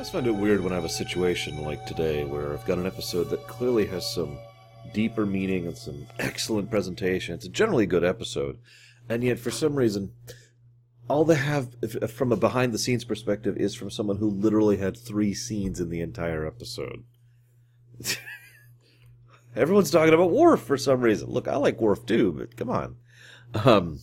always find it weird when I have a situation like today where I've got an episode that clearly has some deeper meaning and some excellent presentation. It's a generally good episode, and yet for some reason, all they have if, from a behind the scenes perspective is from someone who literally had three scenes in the entire episode. Everyone's talking about Worf for some reason. Look, I like Worf too, but come on. Um,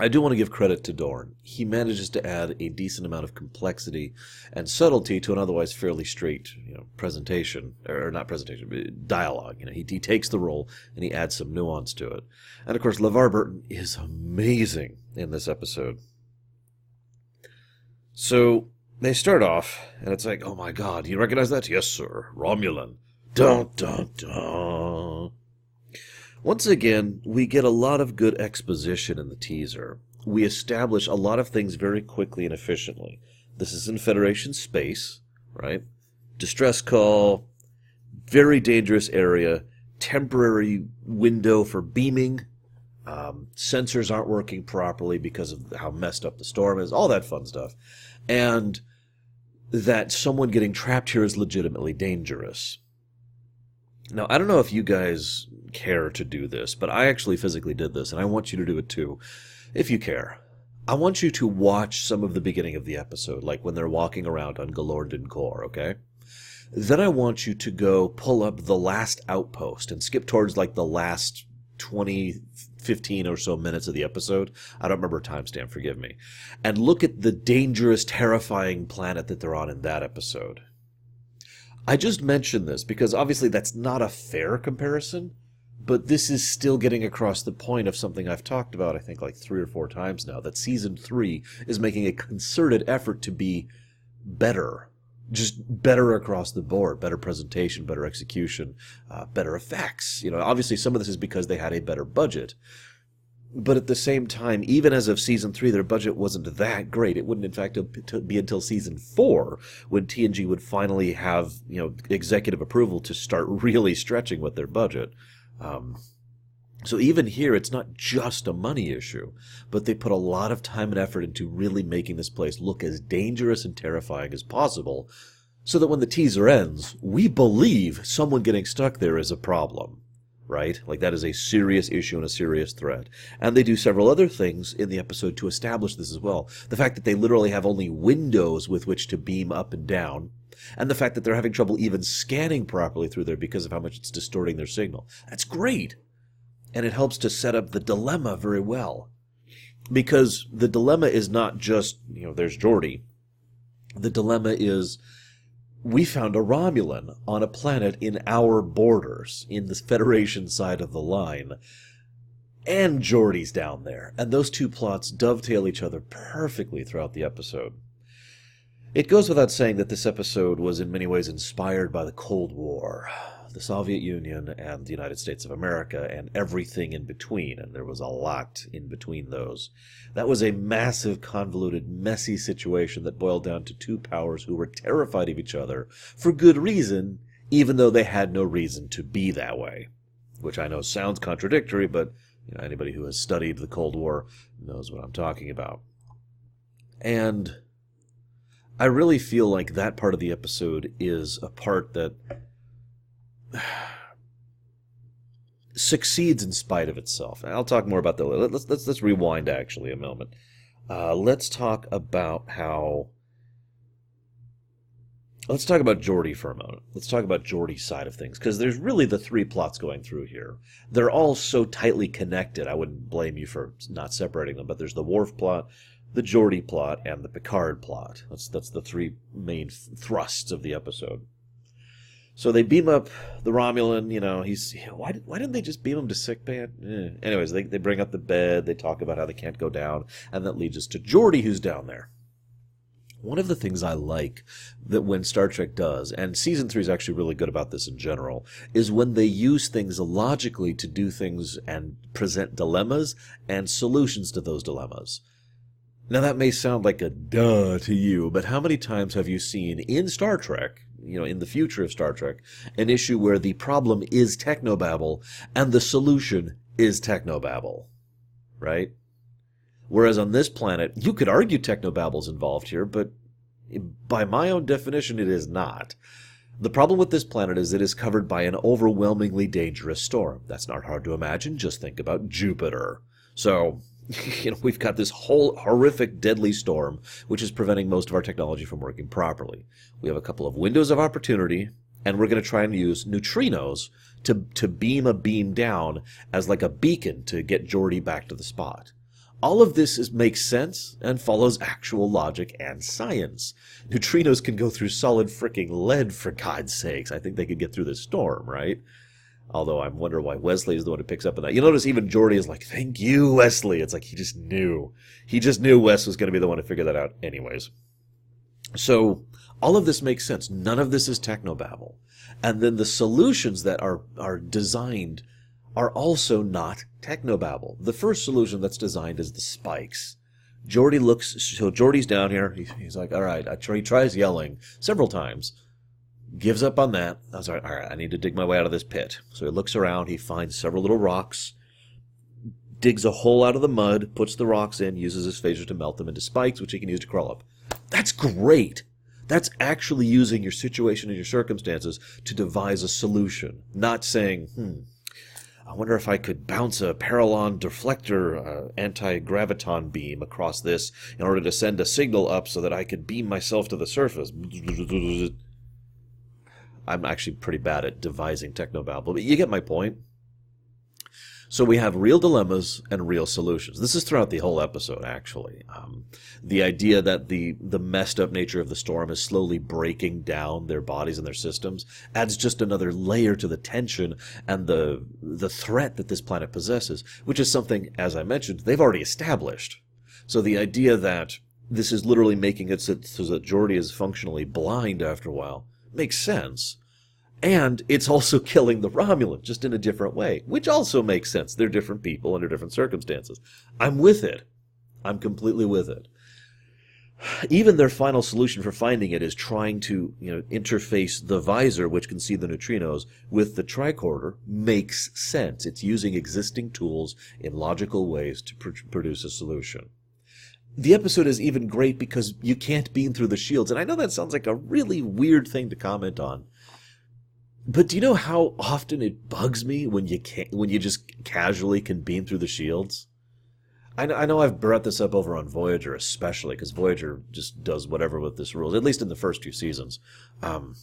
I do want to give credit to Dorn. He manages to add a decent amount of complexity and subtlety to an otherwise fairly straight, you know, presentation or not presentation, dialogue. You know, he, he takes the role and he adds some nuance to it. And of course, LeVar Burton is amazing in this episode. So they start off, and it's like, oh my god, you recognize that? Yes, sir. Romulan. Dun dun dun. Once again, we get a lot of good exposition in the teaser. We establish a lot of things very quickly and efficiently. This is in Federation space, right? Distress call, very dangerous area, temporary window for beaming. Um, sensors aren't working properly because of how messed up the storm is, all that fun stuff. And that someone getting trapped here is legitimately dangerous. Now, I don't know if you guys care to do this, but I actually physically did this, and I want you to do it too, if you care. I want you to watch some of the beginning of the episode, like when they're walking around on Galorndon Core, okay? Then I want you to go pull up the last outpost and skip towards like the last 20, 15 or so minutes of the episode. I don't remember timestamp, forgive me. And look at the dangerous, terrifying planet that they're on in that episode. I just mentioned this because obviously that's not a fair comparison, but this is still getting across the point of something I've talked about, I think, like three or four times now that season three is making a concerted effort to be better. Just better across the board, better presentation, better execution, uh, better effects. You know, obviously some of this is because they had a better budget, but at the same time, even as of season three, their budget wasn't that great. It wouldn't, in fact, be until season four when TNG would finally have you know executive approval to start really stretching with their budget. Um, so even here, it's not just a money issue, but they put a lot of time and effort into really making this place look as dangerous and terrifying as possible, so that when the teaser ends, we believe someone getting stuck there is a problem right? Like that is a serious issue and a serious threat. And they do several other things in the episode to establish this as well. The fact that they literally have only windows with which to beam up and down, and the fact that they're having trouble even scanning properly through there because of how much it's distorting their signal. That's great. And it helps to set up the dilemma very well. Because the dilemma is not just, you know, there's Geordi. The dilemma is we found a Romulan on a planet in our borders, in the Federation side of the line. And Geordi's down there. And those two plots dovetail each other perfectly throughout the episode. It goes without saying that this episode was in many ways inspired by the Cold War the Soviet Union and the United States of America and everything in between, and there was a lot in between those. That was a massive, convoluted, messy situation that boiled down to two powers who were terrified of each other for good reason, even though they had no reason to be that way. Which I know sounds contradictory, but you know, anybody who has studied the Cold War knows what I'm talking about. And I really feel like that part of the episode is a part that succeeds in spite of itself. I'll talk more about that. Let's let's let's rewind actually a moment. Uh, let's talk about how. Let's talk about Geordi for a moment. Let's talk about Geordi's side of things because there's really the three plots going through here. They're all so tightly connected. I wouldn't blame you for not separating them. But there's the Worf plot, the Geordi plot, and the Picard plot. That's that's the three main thrusts of the episode. So they beam up the Romulan. You know, he's why did, why didn't they just beam him to sick bay? Eh. Anyways, they they bring up the bed. They talk about how they can't go down, and that leads us to Geordi, who's down there. One of the things I like that when Star Trek does, and season three is actually really good about this in general, is when they use things logically to do things and present dilemmas and solutions to those dilemmas. Now that may sound like a duh to you, but how many times have you seen in Star Trek, you know, in the future of Star Trek, an issue where the problem is technobabble and the solution is technobabble, right? Whereas on this planet, you could argue technobabble's involved here, but By my own definition, it is not. The problem with this planet is it is covered by an overwhelmingly dangerous storm. That's not hard to imagine. Just think about Jupiter. So, you know, we've got this whole horrific, deadly storm, which is preventing most of our technology from working properly. We have a couple of windows of opportunity, and we're going to try and use neutrinos to, to beam a beam down as like a beacon to get Geordi back to the spot. All of this is, makes sense and follows actual logic and science. Neutrinos can go through solid fricking lead, for God's sakes. I think they could get through this storm, right? Although I wonder why Wesley is the one who picks up on that. You notice even Geordi is like, thank you, Wesley. It's like he just knew. He just knew Wes was going to be the one to figure that out anyways. So all of this makes sense. None of this is technobabble. And then the solutions that are, are designed are also not technobabble. The first solution that's designed is the spikes. Geordi looks, so Geordi's down here. He's, like, all right. He tries yelling several times, gives up on that. I was like, all right, I need to dig my way out of this pit. So he looks around. He finds several little rocks, digs a hole out of the mud, puts the rocks in, uses his phaser to melt them into spikes, which he can use to crawl up. That's great. That's actually using your situation and your circumstances to devise a solution, not saying, hmm, I wonder if I could bounce a Paralon deflector uh, anti-graviton beam across this in order to send a signal up so that I could beam myself to the surface. I'm actually pretty bad at devising technobabble, but you get my point. So we have real dilemmas and real solutions. This is throughout the whole episode, actually. Um, the idea that the the messed up nature of the storm is slowly breaking down their bodies and their systems adds just another layer to the tension and the the threat that this planet possesses, which is something, as I mentioned, they've already established. So the idea that this is literally making it so, so that Geordi is functionally blind after a while makes sense. And it's also killing the Romulan, just in a different way, which also makes sense. They're different people under different circumstances. I'm with it. I'm completely with it. Even their final solution for finding it is trying to, you know, interface the visor, which can see the neutrinos, with the tricorder makes sense. It's using existing tools in logical ways to pr- produce a solution. The episode is even great because you can't beam through the shields, and I know that sounds like a really weird thing to comment on, but do you know how often it bugs me when you can't, when you just casually can beam through the shields? I know, I know I've brought this up over on Voyager, especially because Voyager just does whatever with this rules, at least in the first two seasons. Um,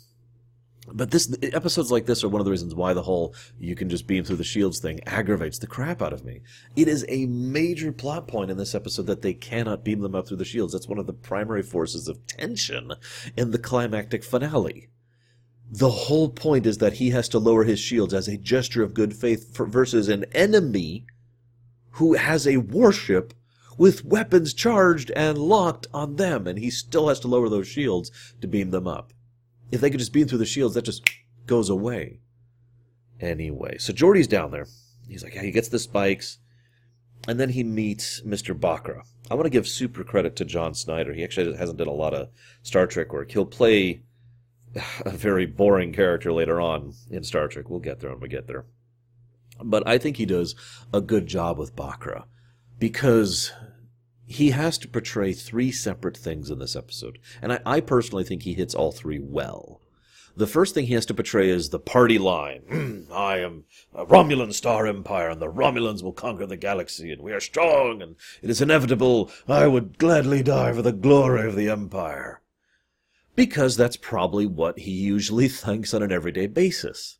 but this episodes like this are one of the reasons why the whole you can just beam through the shields thing aggravates the crap out of me. It is a major plot point in this episode that they cannot beam them up through the shields. That's one of the primary forces of tension in the climactic finale the whole point is that he has to lower his shields as a gesture of good faith versus an enemy who has a warship with weapons charged and locked on them, and he still has to lower those shields to beam them up. If they could just beam through the shields, that just goes away. Anyway, so Geordi's down there. He's like, yeah, he gets the spikes, and then he meets Mr. Bochra. I want to give super credit to John Snyder. He actually hasn't done a lot of Star Trek work. He'll play a very boring character later on in Star Trek. We'll get there when we get there. But I think he does a good job with Bochra because he has to portray three separate things in this episode. And I, I, personally think he hits all three well. The first thing he has to portray is the party line. I am a Romulan Star Empire, and the Romulans will conquer the galaxy, and we are strong, and it is inevitable. I would gladly die for the glory of the Empire because that's probably what he usually thinks on an everyday basis.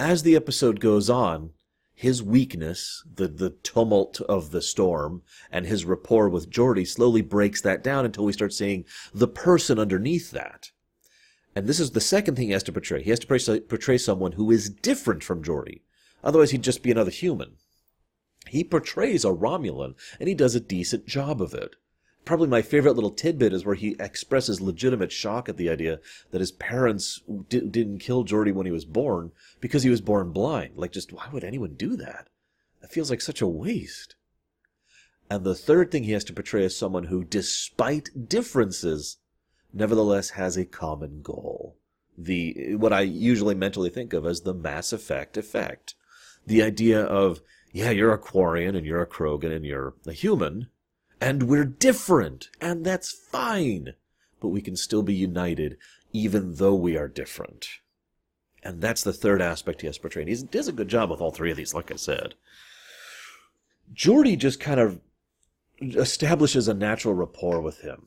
As the episode goes on, his weakness, the, the tumult of the storm, and his rapport with Geordi slowly breaks that down until we start seeing the person underneath that. And this is the second thing he has to portray. He has to portray, someone who is different from Geordi. Otherwise, he'd just be another human. He portrays a Romulan, and he does a decent job of it probably my favorite little tidbit is where he expresses legitimate shock at the idea that his parents di- didn't kill Geordi when he was born because he was born blind. Like, just why would anyone do that? That feels like such a waste. And the third thing he has to portray is someone who, despite differences, nevertheless has a common goal. The, what I usually mentally think of as the Mass Effect effect. The idea of, yeah, you're a Quarian and you're a Krogan and you're a human, and we're different, and that's fine. but we can still be united even though we are different. And that's the third aspect he has portrayed. He does a good job with all three of these, like I said. Geordi just kind of establishes a natural rapport with him.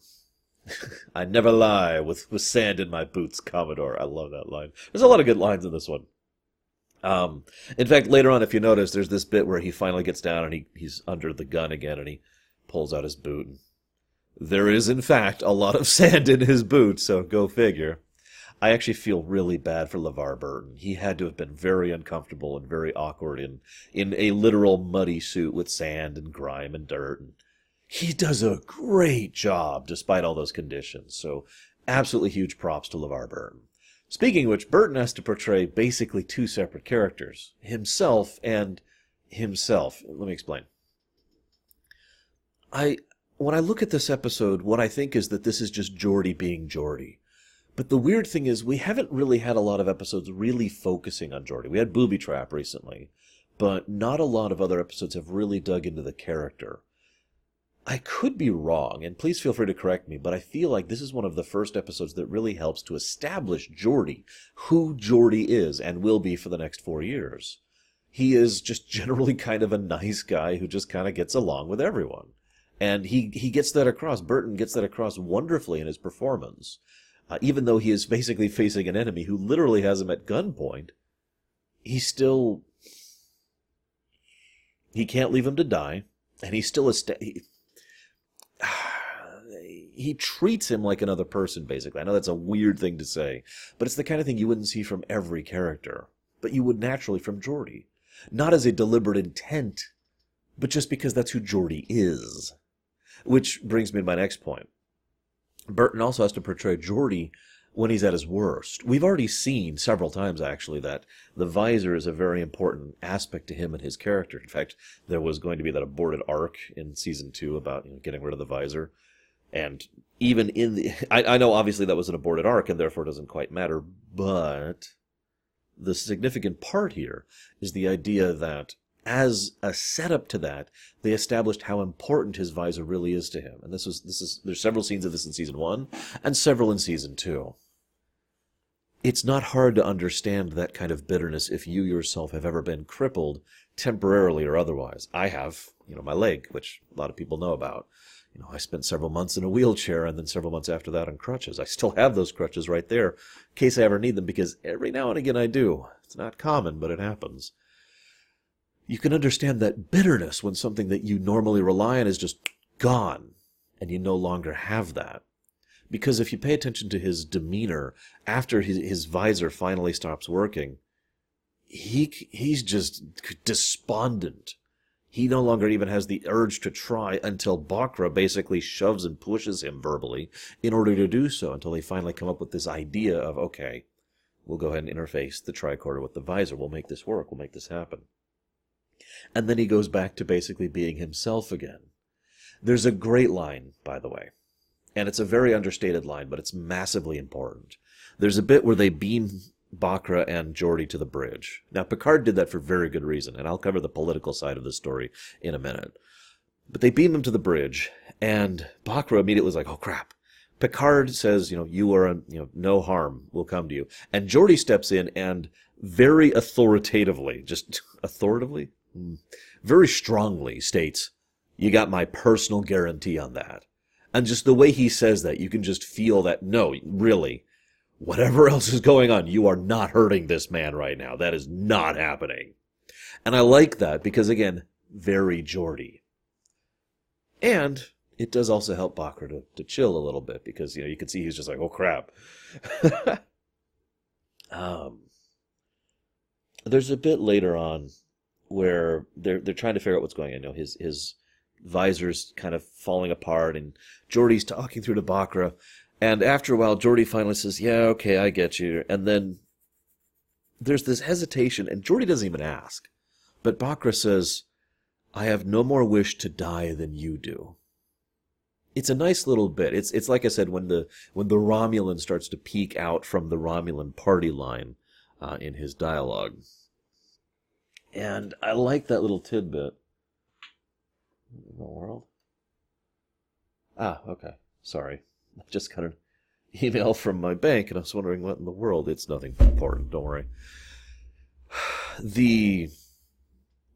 I never lie with, with sand in my boots, Commodore. I love that line. There's a lot of good lines in this one. Um, in fact, later on, if you notice, there's this bit where he finally gets down and he, he's under the gun again and he pulls out his boot. There is, in fact, a lot of sand in his boot, so go figure. I actually feel really bad for LeVar Burton. He had to have been very uncomfortable and very awkward in, in a literal muddy suit with sand and grime and dirt. And he does a great job despite all those conditions. So absolutely huge props to LeVar Burton. Speaking of which, Burton has to portray basically two separate characters himself and himself. Let me explain. I when I look at this episode, what I think is that this is just Geordi being Geordi. But the weird thing is, we haven't really had a lot of episodes really focusing on Geordi. We had Booby Trap recently, but not a lot of other episodes have really dug into the character. I could be wrong, and please feel free to correct me, but I feel like this is one of the first episodes that really helps to establish Geordi, who Geordi is and will be for the next four years. He is just generally kind of a nice guy who just kind of gets along with everyone. And he, he gets that across. Burton gets that across wonderfully in his performance. Uh, even though he is basically facing an enemy who literally has him at gunpoint, he still. He can't leave him to die, and he still is. He, he treats him like another person, basically. I know that's a weird thing to say, but it's the kind of thing you wouldn't see from every character, but you would naturally from Geordi. Not as a deliberate intent, but just because that's who Geordi is. Which brings me to my next point. Burton also has to portray Geordi when he's at his worst. We've already seen several times, actually, that the visor is a very important aspect to him and his character. In fact, there was going to be that aborted arc in season two about you know, getting rid of the visor. And even in the. I, I know obviously that was an aborted arc and therefore doesn't quite matter, but the significant part here is the idea that as a setup to that, they established how important his visor really is to him. And this was this is there's several scenes of this in season one and several in season two. It's not hard to understand that kind of bitterness if you yourself have ever been crippled temporarily or otherwise. I have, you know, my leg, which a lot of people know about. You know, I spent several months in a wheelchair and then several months after that on crutches. I still have those crutches right there in case I ever need them because every now and again I do. It's not common, but it happens you can understand that bitterness when something that you normally rely on is just gone and you no longer have that. Because if you pay attention to his demeanor after his, his visor finally stops working, he he's just despondent. He no longer even has the urge to try until Bochra basically shoves and pushes him verbally in order to do so until they finally come up with this idea of okay, we'll go ahead and interface the tricorder with the visor. We'll make this work. We'll make this happen and then he goes back to basically being himself again. There's a great line, by the way, and it's a very understated line, but it's massively important. There's a bit where they beam Bochra and Geordi to the bridge. Now, Picard did that for very good reason, and I'll cover the political side of the story in a minute. But they beam them to the bridge, and Bochra immediately was like, oh crap. Picard says, you know, you are, a, you know, no harm will come to you. And Geordi steps in and very authoritatively, just authoritatively, very strongly states, You got my personal guarantee on that. And just the way he says that, you can just feel that, no, really, whatever else is going on, you are not hurting this man right now. That is not happening. And I like that because, again, very Geordi. And it does also help Bochra to, to chill a little bit because, you know, you can see he's just like, oh crap. um, there's a bit later on where they're they're trying to figure out what's going on. You know, his his visor's kind of falling apart, and Geordi's talking through to Bochra, and after a while, Geordi finally says, "Yeah, okay, I get you," and then there's this hesitation, and Geordi doesn't even ask, but Bochra says, "I have no more wish to die than you do." It's a nice little bit. It's it's like I said when the when the Romulan starts to peek out from the Romulan party line uh, in his dialogue. And I like that little tidbit. In the world? Ah, okay. Sorry. I just got an email from my bank, and I was wondering what in the world. It's nothing important. Don't worry. The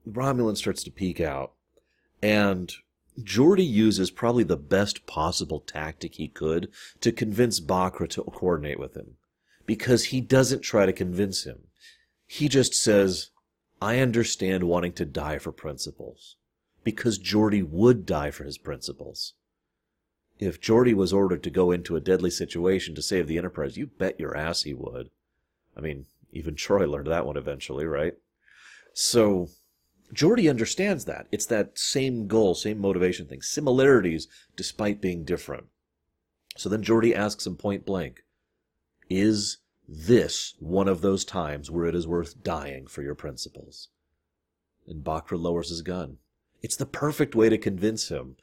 Romulan starts to peek out, and Geordi uses probably the best possible tactic he could to convince Bochra to coordinate with him. Because he doesn't try to convince him. He just says, I understand wanting to die for principles. Because Geordi would die for his principles. If Geordi was ordered to go into a deadly situation to save the Enterprise, you bet your ass he would. I mean, even Troi learned that one eventually, right? So, Geordi understands that. It's that same goal, same motivation thing. Similarities despite being different. So then Geordi asks him point blank, Is this one of those times where it is worth dying for your principles? And Bochra lowers his gun. It's the perfect way to convince him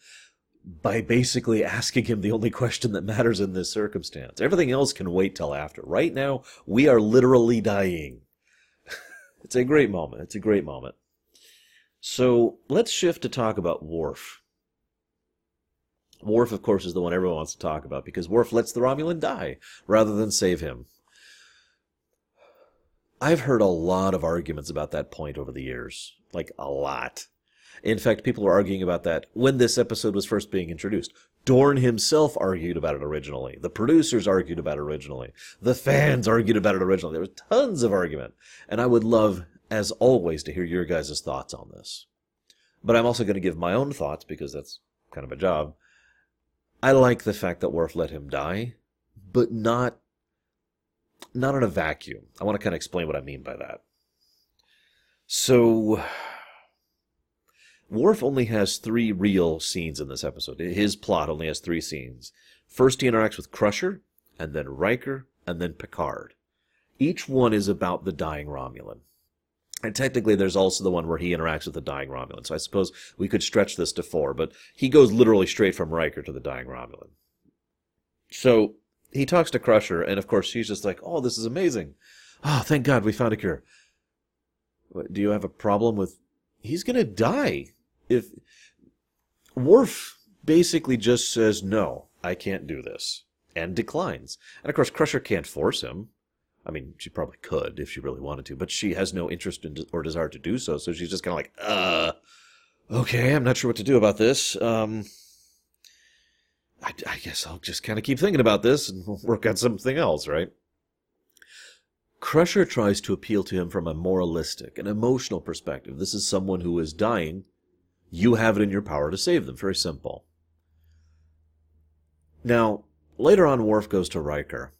by basically asking him the only question that matters in this circumstance. Everything else can wait till after. Right now, we are literally dying. it's a great moment. It's a great moment. So let's shift to talk about Worf. Worf, of course, is the one everyone wants to talk about because Worf lets the Romulan die rather than save him. I've heard a lot of arguments about that point over the years. Like, a lot. In fact, people were arguing about that when this episode was first being introduced. Dorn himself argued about it originally. The producers argued about it originally. The fans argued about it originally. There was tons of argument. And I would love as always, to hear your guys' thoughts on this. But I'm also going to give my own thoughts because that's kind of a job. I like the fact that Worf let him die, but not not in a vacuum. I want to kind of explain what I mean by that. So Worf only has three real scenes in this episode. His plot only has three scenes. First he interacts with Crusher, and then Riker, and then Picard. Each one is about the dying Romulan. And technically, there's also the one where he interacts with the dying Romulan. So I suppose we could stretch this to four, but he goes literally straight from Riker to the dying Romulan. So he talks to Crusher, and of course, she's just like, "Oh, this is amazing! Oh, thank God we found a cure." What, do you have a problem with? He's gonna die if Worf basically just says, "No, I can't do this," and declines. And of course, Crusher can't force him. I mean, she probably could if she really wanted to, but she has no interest in or desire to do so. So she's just kind of like, uh, okay, I'm not sure what to do about this. Um, I, I guess I'll just kind of keep thinking about this and work on something else, right? Crusher tries to appeal to him from a moralistic, an emotional perspective. This is someone who is dying. You have it in your power to save them. Very simple. Now, later on, Worf goes to Riker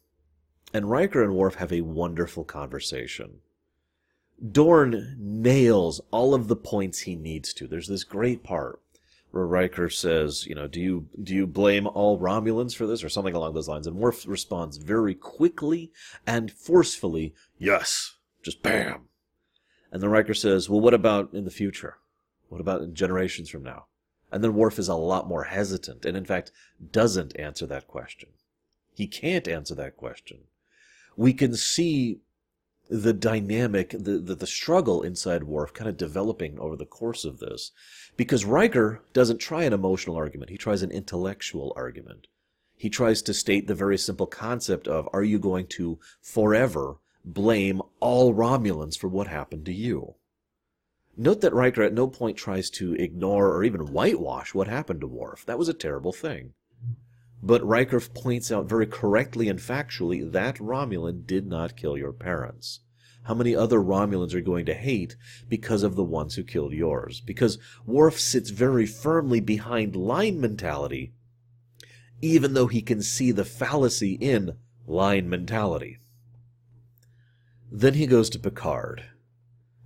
and Riker and Worf have a wonderful conversation. Dorn nails all of the points he needs to. There's this great part where Riker says, you know, do you do you blame all Romulans for this or something along those lines? And Worf responds very quickly and forcefully, yes, just bam. And then Riker says, well, what about in the future? What about in generations from now? And then Worf is a lot more hesitant and in fact doesn't answer that question. He can't answer that question we can see the dynamic, the, the, the struggle inside Worf kind of developing over the course of this. Because Riker doesn't try an emotional argument, he tries an intellectual argument. He tries to state the very simple concept of are you going to forever blame all Romulans for what happened to you? Note that Riker at no point tries to ignore or even whitewash what happened to Worf. That was a terrible thing. But Riker points out very correctly and factually that Romulan did not kill your parents. How many other Romulans are going to hate because of the ones who killed yours? Because Worf sits very firmly behind line mentality, even though he can see the fallacy in line mentality. Then he goes to Picard.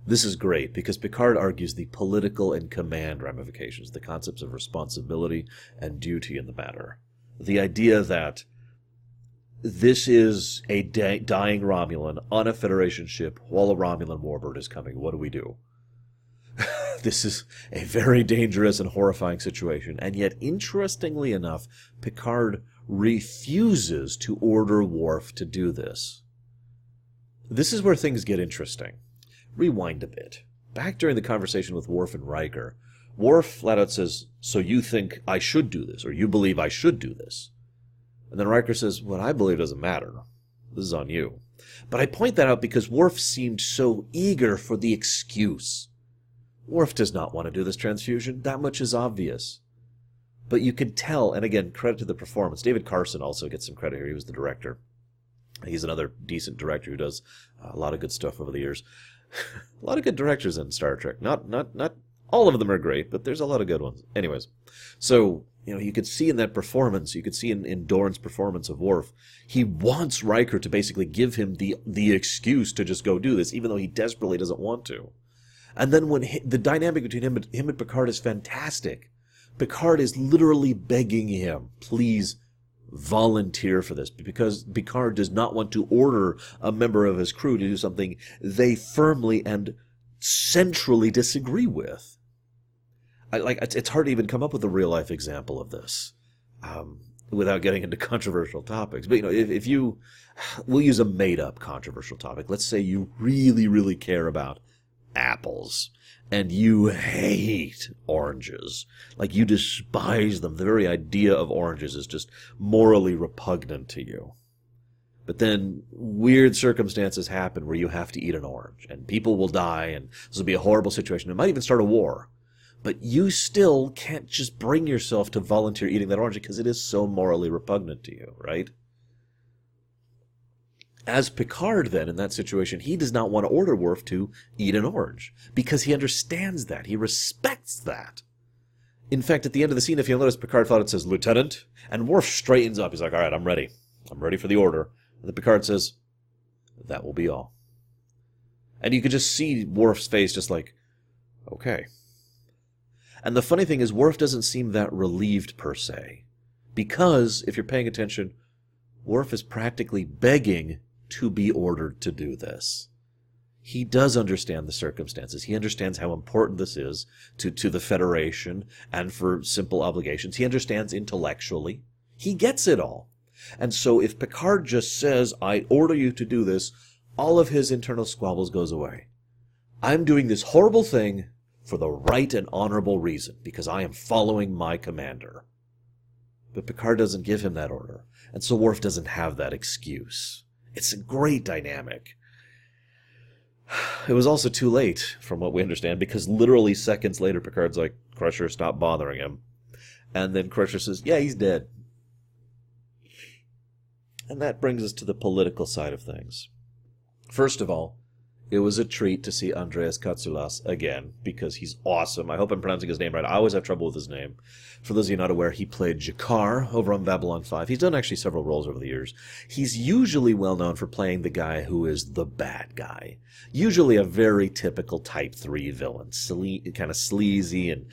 This is great because Picard argues the political and command ramifications, the concepts of responsibility and duty in the matter the idea that this is a dying Romulan on a Federation ship while a Romulan warbird is coming. What do we do? this is a very dangerous and horrifying situation, and yet, interestingly enough, Picard refuses to order Worf to do this. This is where things get interesting. Rewind a bit. Back during the conversation with Worf and Riker, Worf flat out says, So you think I should do this, or you believe I should do this? And then Riker says, What I believe doesn't matter. This is on you. But I point that out because Worf seemed so eager for the excuse. Worf does not want to do this transfusion. That much is obvious. But you can tell, and again, credit to the performance. David Carson also gets some credit here. He was the director. He's another decent director who does uh, a lot of good stuff over the years. a lot of good directors in Star Trek. Not not not all of them are great, but there's a lot of good ones. Anyways, so you know you could see in that performance, you could see in, in Dorn's performance of Worf, he wants Riker to basically give him the the excuse to just go do this, even though he desperately doesn't want to. And then when he, the dynamic between him and him and Picard is fantastic. Picard is literally begging him, please volunteer for this because Picard does not want to order a member of his crew to do something they firmly and centrally disagree with. I, like it's hard to even come up with a real life example of this um, without getting into controversial topics. But you know, if, if you, we'll use a made up controversial topic. Let's say you really, really care about apples and you hate oranges. Like you despise them. The very idea of oranges is just morally repugnant to you. But then weird circumstances happen where you have to eat an orange and people will die and this will be a horrible situation. It might even start a war. But you still can't just bring yourself to volunteer eating that orange because it is so morally repugnant to you, right? As Picard, then, in that situation, he does not want to order Worf to eat an orange because he understands that. He respects that. In fact, at the end of the scene, if you'll notice, Picard thought it says Lieutenant, and Worf straightens up. He's like, All right, I'm ready. I'm ready for the order. And then Picard says, That will be all. And you could just see Worf's face just like, Okay. And the funny thing is, Worf doesn't seem that relieved per se. Because, if you're paying attention, Worf is practically begging to be ordered to do this. He does understand the circumstances. He understands how important this is to, to the Federation and for simple obligations. He understands intellectually. He gets it all. And so if Picard just says, I order you to do this, all of his internal squabbles goes away. I'm doing this horrible thing for the right and honorable reason, because I am following my commander. But Picard doesn't give him that order, and so Worf doesn't have that excuse. It's a great dynamic. It was also too late, from what we understand, because literally seconds later, Picard's like, Crusher, stop bothering him. And then Crusher says, Yeah, he's dead. And that brings us to the political side of things. First of all, it was a treat to see Andreas Katsulas again because he's awesome. I hope I'm pronouncing his name right. I always have trouble with his name. For those of you not aware, he played G'Kar over on Babylon 5. He's done actually several roles over the years. He's usually well known for playing the guy who is the bad guy. Usually a very typical Type 3 villain. Sle- kind of sleazy and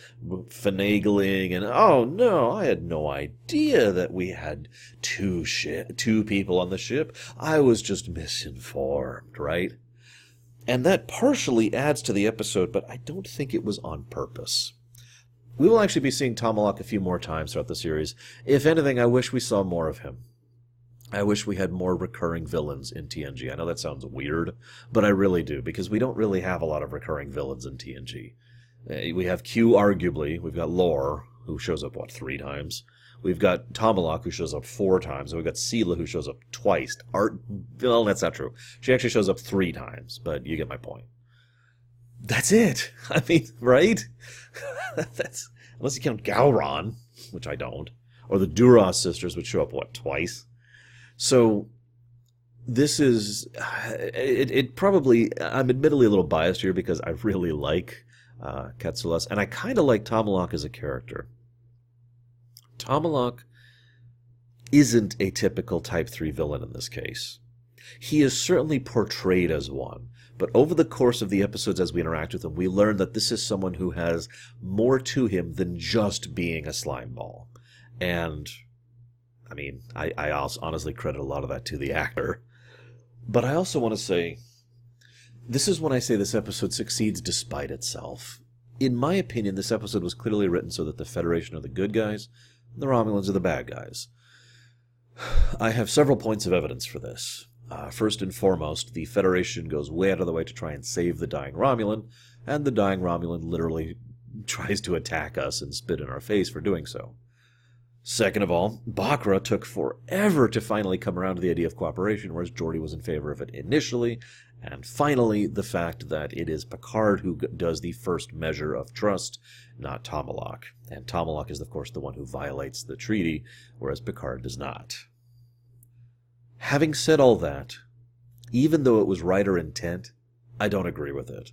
finagling and, oh no, I had no idea that we had two, shi- two people on the ship. I was just misinformed, right? And that partially adds to the episode, but I don't think it was on purpose. We will actually be seeing Tomalak a few more times throughout the series. If anything, I wish we saw more of him. I wish we had more recurring villains in TNG. I know that sounds weird, but I really do, because we don't really have a lot of recurring villains in TNG. Uh, we have Q, arguably. We've got Lore, who shows up, what, three times? We've got Tomalak, who shows up four times, and we've got Sela, who shows up twice. Art, well, that's not true. She actually shows up three times, but you get my point. That's it. I mean, right? that's unless you count Gowron, which I don't, or the Duras sisters, which show up what twice. So this is it, it probably i'm admittedly a little biased here because i really like uh, Katsulas, and i kind of like Tomalak as a character Tomalak isn't a typical Type 3 villain in this case. He is certainly portrayed as one, but over the course of the episodes as we interact with him, we learn that this is someone who has more to him than just being a slime ball. And, I mean, I, I honestly credit a lot of that to the actor. But I also want to say, this is when I say this episode succeeds despite itself. In my opinion, this episode was clearly written so that the Federation are the good guys the Romulans are the bad guys. I have several points of evidence for this. Uh, first and foremost, the Federation goes way out of the way to try and save the dying Romulan, and the dying Romulan literally tries to attack us and spit in our face for doing so. Second of all, Bochra took forever to finally come around to the idea of cooperation, whereas Geordi was in favor of it initially. And finally, the fact that it is Picard who does the first measure of trust, not Tomalak. And Tomalak is, of course, the one who violates the treaty, whereas Picard does not. Having said all that, even though it was writer intent, I don't agree with it.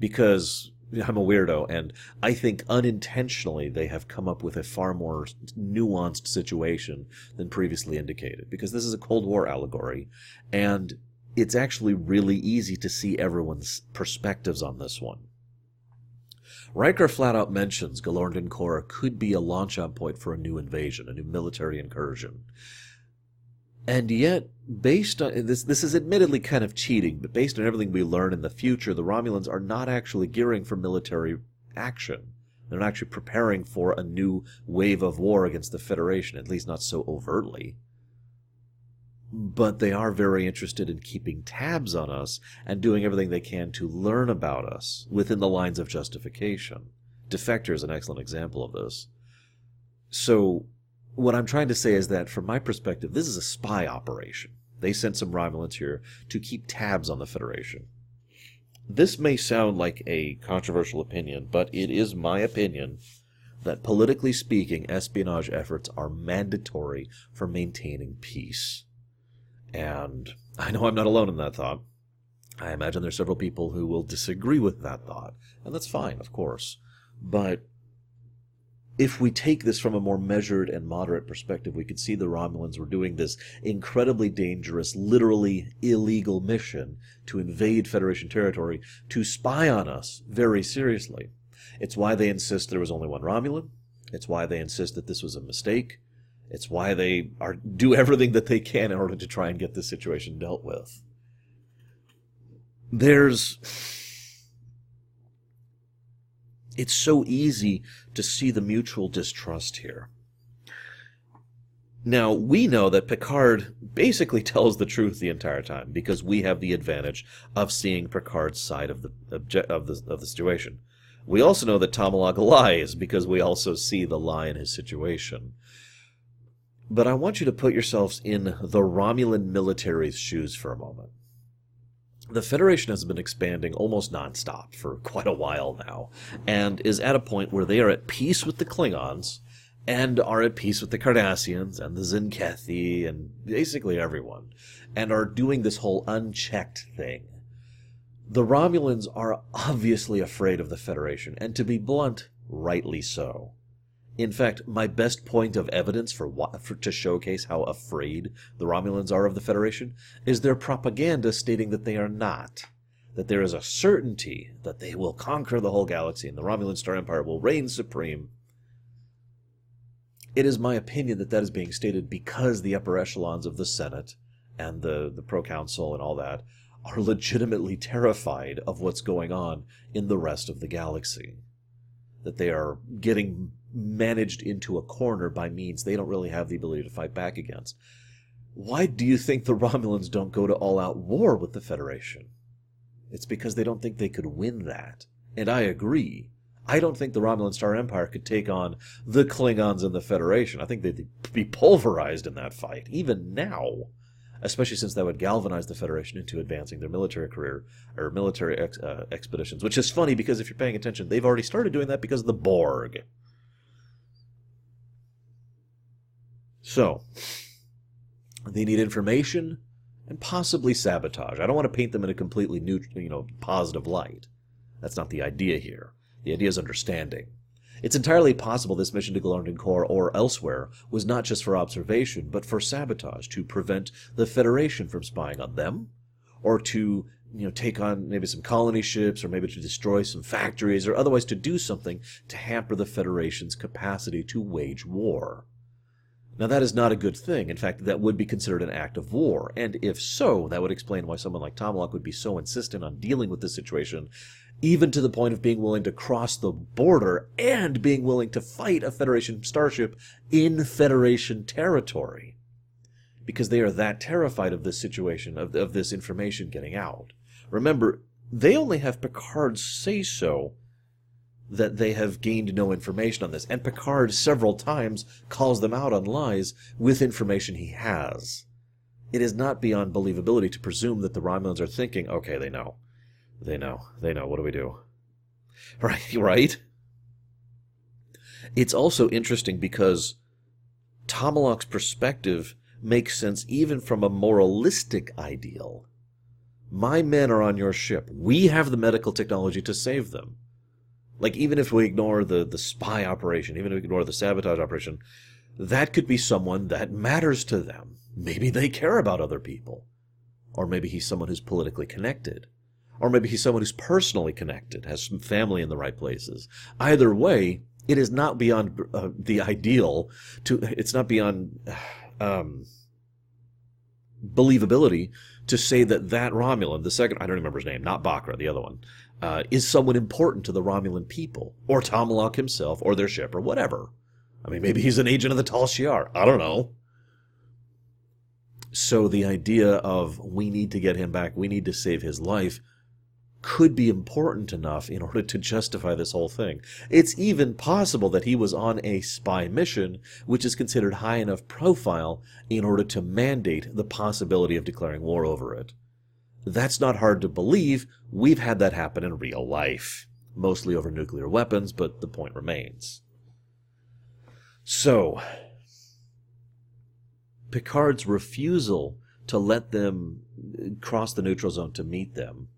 Because I'm a weirdo, and I think unintentionally they have come up with a far more nuanced situation than previously indicated. Because this is a Cold War allegory, and it's actually really easy to see everyone's perspectives on this one. Riker flat out mentions Galorndon Core could be a launch on point for a new invasion, a new military incursion. And yet, based on this, this is admittedly kind of cheating, but based on everything we learn in the future, the Romulans are not actually gearing for military action. They're not actually preparing for a new wave of war against the Federation, at least not so overtly. But they are very interested in keeping tabs on us and doing everything they can to learn about us within the lines of justification. Defector is an excellent example of this. So, what I'm trying to say is that, from my perspective, this is a spy operation. They sent some Romulans here to keep tabs on the Federation. This may sound like a controversial opinion, but it is my opinion that politically speaking, espionage efforts are mandatory for maintaining peace. And I know I'm not alone in that thought. I imagine there's several people who will disagree with that thought, and that's fine, of course. But if we take this from a more measured and moderate perspective, we could see the Romulans were doing this incredibly dangerous, literally illegal mission to invade Federation territory to spy on us very seriously. It's why they insist there was only one Romulan. It's why they insist that this was a mistake. It's why they are do everything that they can in order to try and get this situation dealt with. There's it's so easy to see the mutual distrust here. Now, we know that Picard basically tells the truth the entire time because we have the advantage of seeing Picard's side of the of the of the situation. We also know that Tomalak lies because we also see the lie in his situation. But I want you to put yourselves in the Romulan military's shoes for a moment the Federation has been expanding almost nonstop for quite a while now, and is at a point where they are at peace with the Klingons, and are at peace with the Cardassians, and the Tzenkethi, and basically everyone, and are doing this whole unchecked thing. The Romulans are obviously afraid of the Federation, and to be blunt, rightly so. In fact, my best point of evidence for, what, for to showcase how afraid the Romulans are of the Federation is their propaganda stating that they are not. That there is a certainty that they will conquer the whole galaxy and the Romulan Star Empire will reign supreme. It is my opinion that that is being stated because the upper echelons of the Senate and the, the proconsul and all that are legitimately terrified of what's going on in the rest of the galaxy. That they are getting managed into a corner by means they don't really have the ability to fight back against. Why do you think the Romulans don't go to all out war with the Federation? It's because they don't think they could win that. And I agree. I don't think the Romulan Star Empire could take on the Klingons and the Federation. I think they'd be pulverized in that fight, even now. Especially since that would galvanize the Federation into advancing their military career or military ex- uh, expeditions. Which is funny because if you're paying attention, they've already started doing that because of the Borg. So, they need information and possibly sabotage. I don't want to paint them in a completely new, you know, positive light. That's not the idea here. The idea is understanding. It's entirely possible this mission to Galorndon Core or elsewhere was not just for observation, but for sabotage, to prevent the Federation from spying on them, or to you know take on maybe some colony ships, or maybe to destroy some factories, or otherwise to do something to hamper the Federation's capacity to wage war. Now, that is not a good thing. In fact, that would be considered an act of war. And if so, that would explain why someone like Tomalak would be so insistent on dealing with this situation, even to the point of being willing to cross the border and being willing to fight a Federation starship in Federation territory. Because they are that terrified of this situation, of, of this information getting out. Remember, they only have Picard say so that they have gained no information on this. And Picard several times calls them out on lies with information he has. It is not beyond believability to presume that the Romulans are thinking, okay, they know. They know. They know. What do we do? Right, right? It's also interesting because Tomalak's perspective makes sense even from a moralistic ideal. My men are on your ship. We have the medical technology to save them. Like, even if we ignore the, the spy operation, even if we ignore the sabotage operation, that could be someone that matters to them. Maybe they care about other people. Or maybe he's someone who's politically connected. Or maybe he's someone who's personally connected, has some family in the right places. Either way, it is not beyond uh, the ideal to, it's not beyond, um, believability to say that that Romulan, the second, I don't remember his name, not Bochra, the other one, uh, is someone important to the Romulan people, or Tomalak himself, or their ship, or whatever. I mean, maybe he's an agent of the Tal Shiar. I don't know. So the idea of we need to get him back, we need to save his life, could be important enough in order to justify this whole thing. It's even possible that he was on a spy mission, which is considered high enough profile in order to mandate the possibility of declaring war over it. That's not hard to believe. We've had that happen in real life. Mostly over nuclear weapons, but the point remains. So, Picard's refusal to let them cross the neutral zone to meet them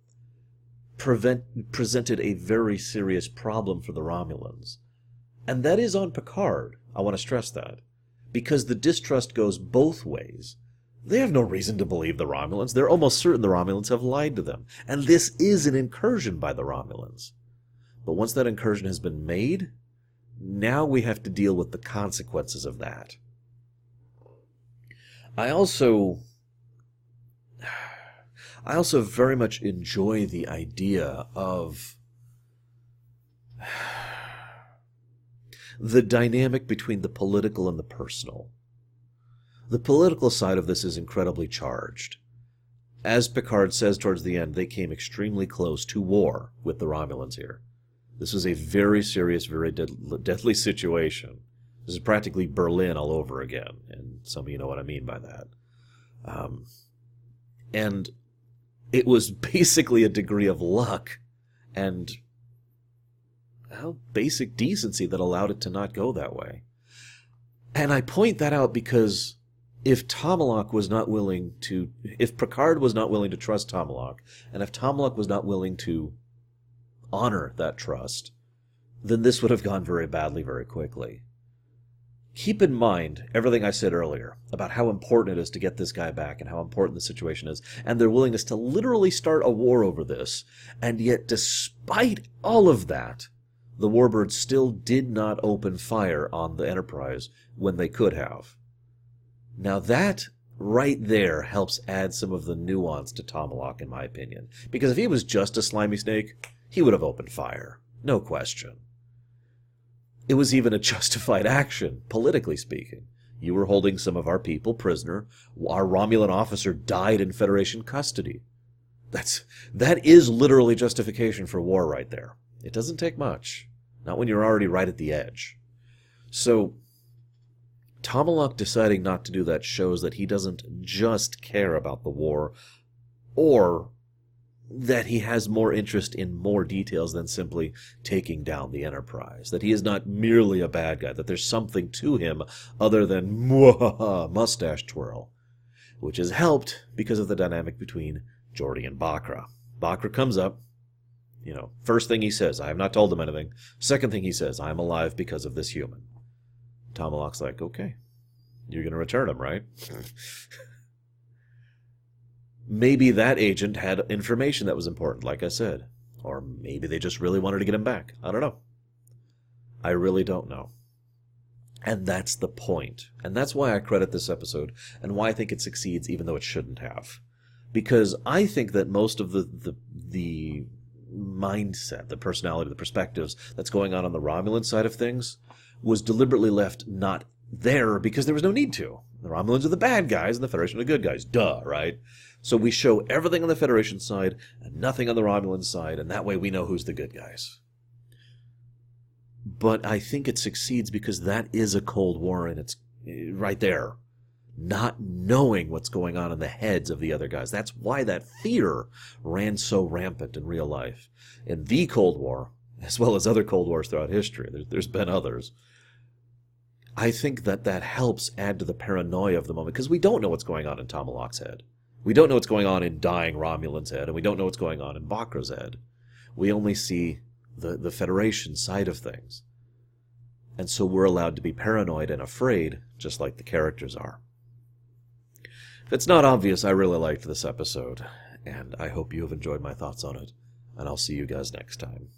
prevent, presented a very serious problem for the Romulans. And that is on Picard. I want to stress that. Because the distrust goes both ways. They have no reason to believe the Romulans. They're almost certain the Romulans have lied to them. And this is an incursion by the Romulans. But once that incursion has been made, now we have to deal with the consequences of that. I also I also very much enjoy the idea of the dynamic between the political and the personal. The political side of this is incredibly charged. As Picard says towards the end, they came extremely close to war with the Romulans here. This was a very serious, very deadly situation. This is practically Berlin all over again, and some of you know what I mean by that. Um, and it was basically a degree of luck and well, basic decency that allowed it to not go that way. And I point that out because if Tomalak was not willing to, if Picard was not willing to trust Tomalak, and if Tomalak was not willing to honor that trust, then this would have gone very badly very quickly keep in mind everything I said earlier about how important it is to get this guy back and how important the situation is, and their willingness to literally start a war over this. And yet, despite all of that, the Warbirds still did not open fire on the Enterprise when they could have. Now, that right there helps add some of the nuance to Tomalak, in my opinion. Because if he was just a slimy snake, he would have opened fire. No question. It was even a justified action, politically speaking. You were holding some of our people prisoner. Our Romulan officer died in Federation custody. That's that is literally justification for war right there. It doesn't take much. Not when you're already right at the edge. So Tomalak deciding not to do that shows that he doesn't just care about the war or that he has more interest in more details than simply taking down the Enterprise. That he is not merely a bad guy, that there's something to him other than mustache twirl. Which is helped because of the dynamic between Geordi and Bochra. Bochra comes up, you know, first thing he says, I have not told them anything. Second thing he says, I am alive because of this human. Tomalak's like, okay, you're going to return him, right? Maybe that agent had information that was important, like I said. Or maybe they just really wanted to get him back. I don't know. I really don't know. And that's the point. And that's why I credit this episode and why I think it succeeds even though it shouldn't have. Because I think that most of the, the, the mindset, the personality, the perspectives that's going on on the Romulan side of things was deliberately left not there because there was no need to. The Romulans are the bad guys and the Federation are the good guys. Duh, right? So we show everything on the Federation side and nothing on the Romulan side, and that way we know who's the good guys. but I think it succeeds because that is a Cold War and it's eh, right there. Not knowing what's going on in the heads of the other guys. That's why that fear ran so rampant in real life. In the Cold War, as well as other Cold Wars throughout history, there's, there's been others. I think that that helps add to the paranoia of the moment because we don't know what's going on in Tomalak's head. We don't know what's going on in dying Romulan's head, and we don't know what's going on in Bochra's head. We only see the, the Federation side of things. And so we're allowed to be paranoid and afraid, just like the characters are. If it's not obvious, I really liked this episode, and I hope you have enjoyed my thoughts on it, and I'll see you guys next time.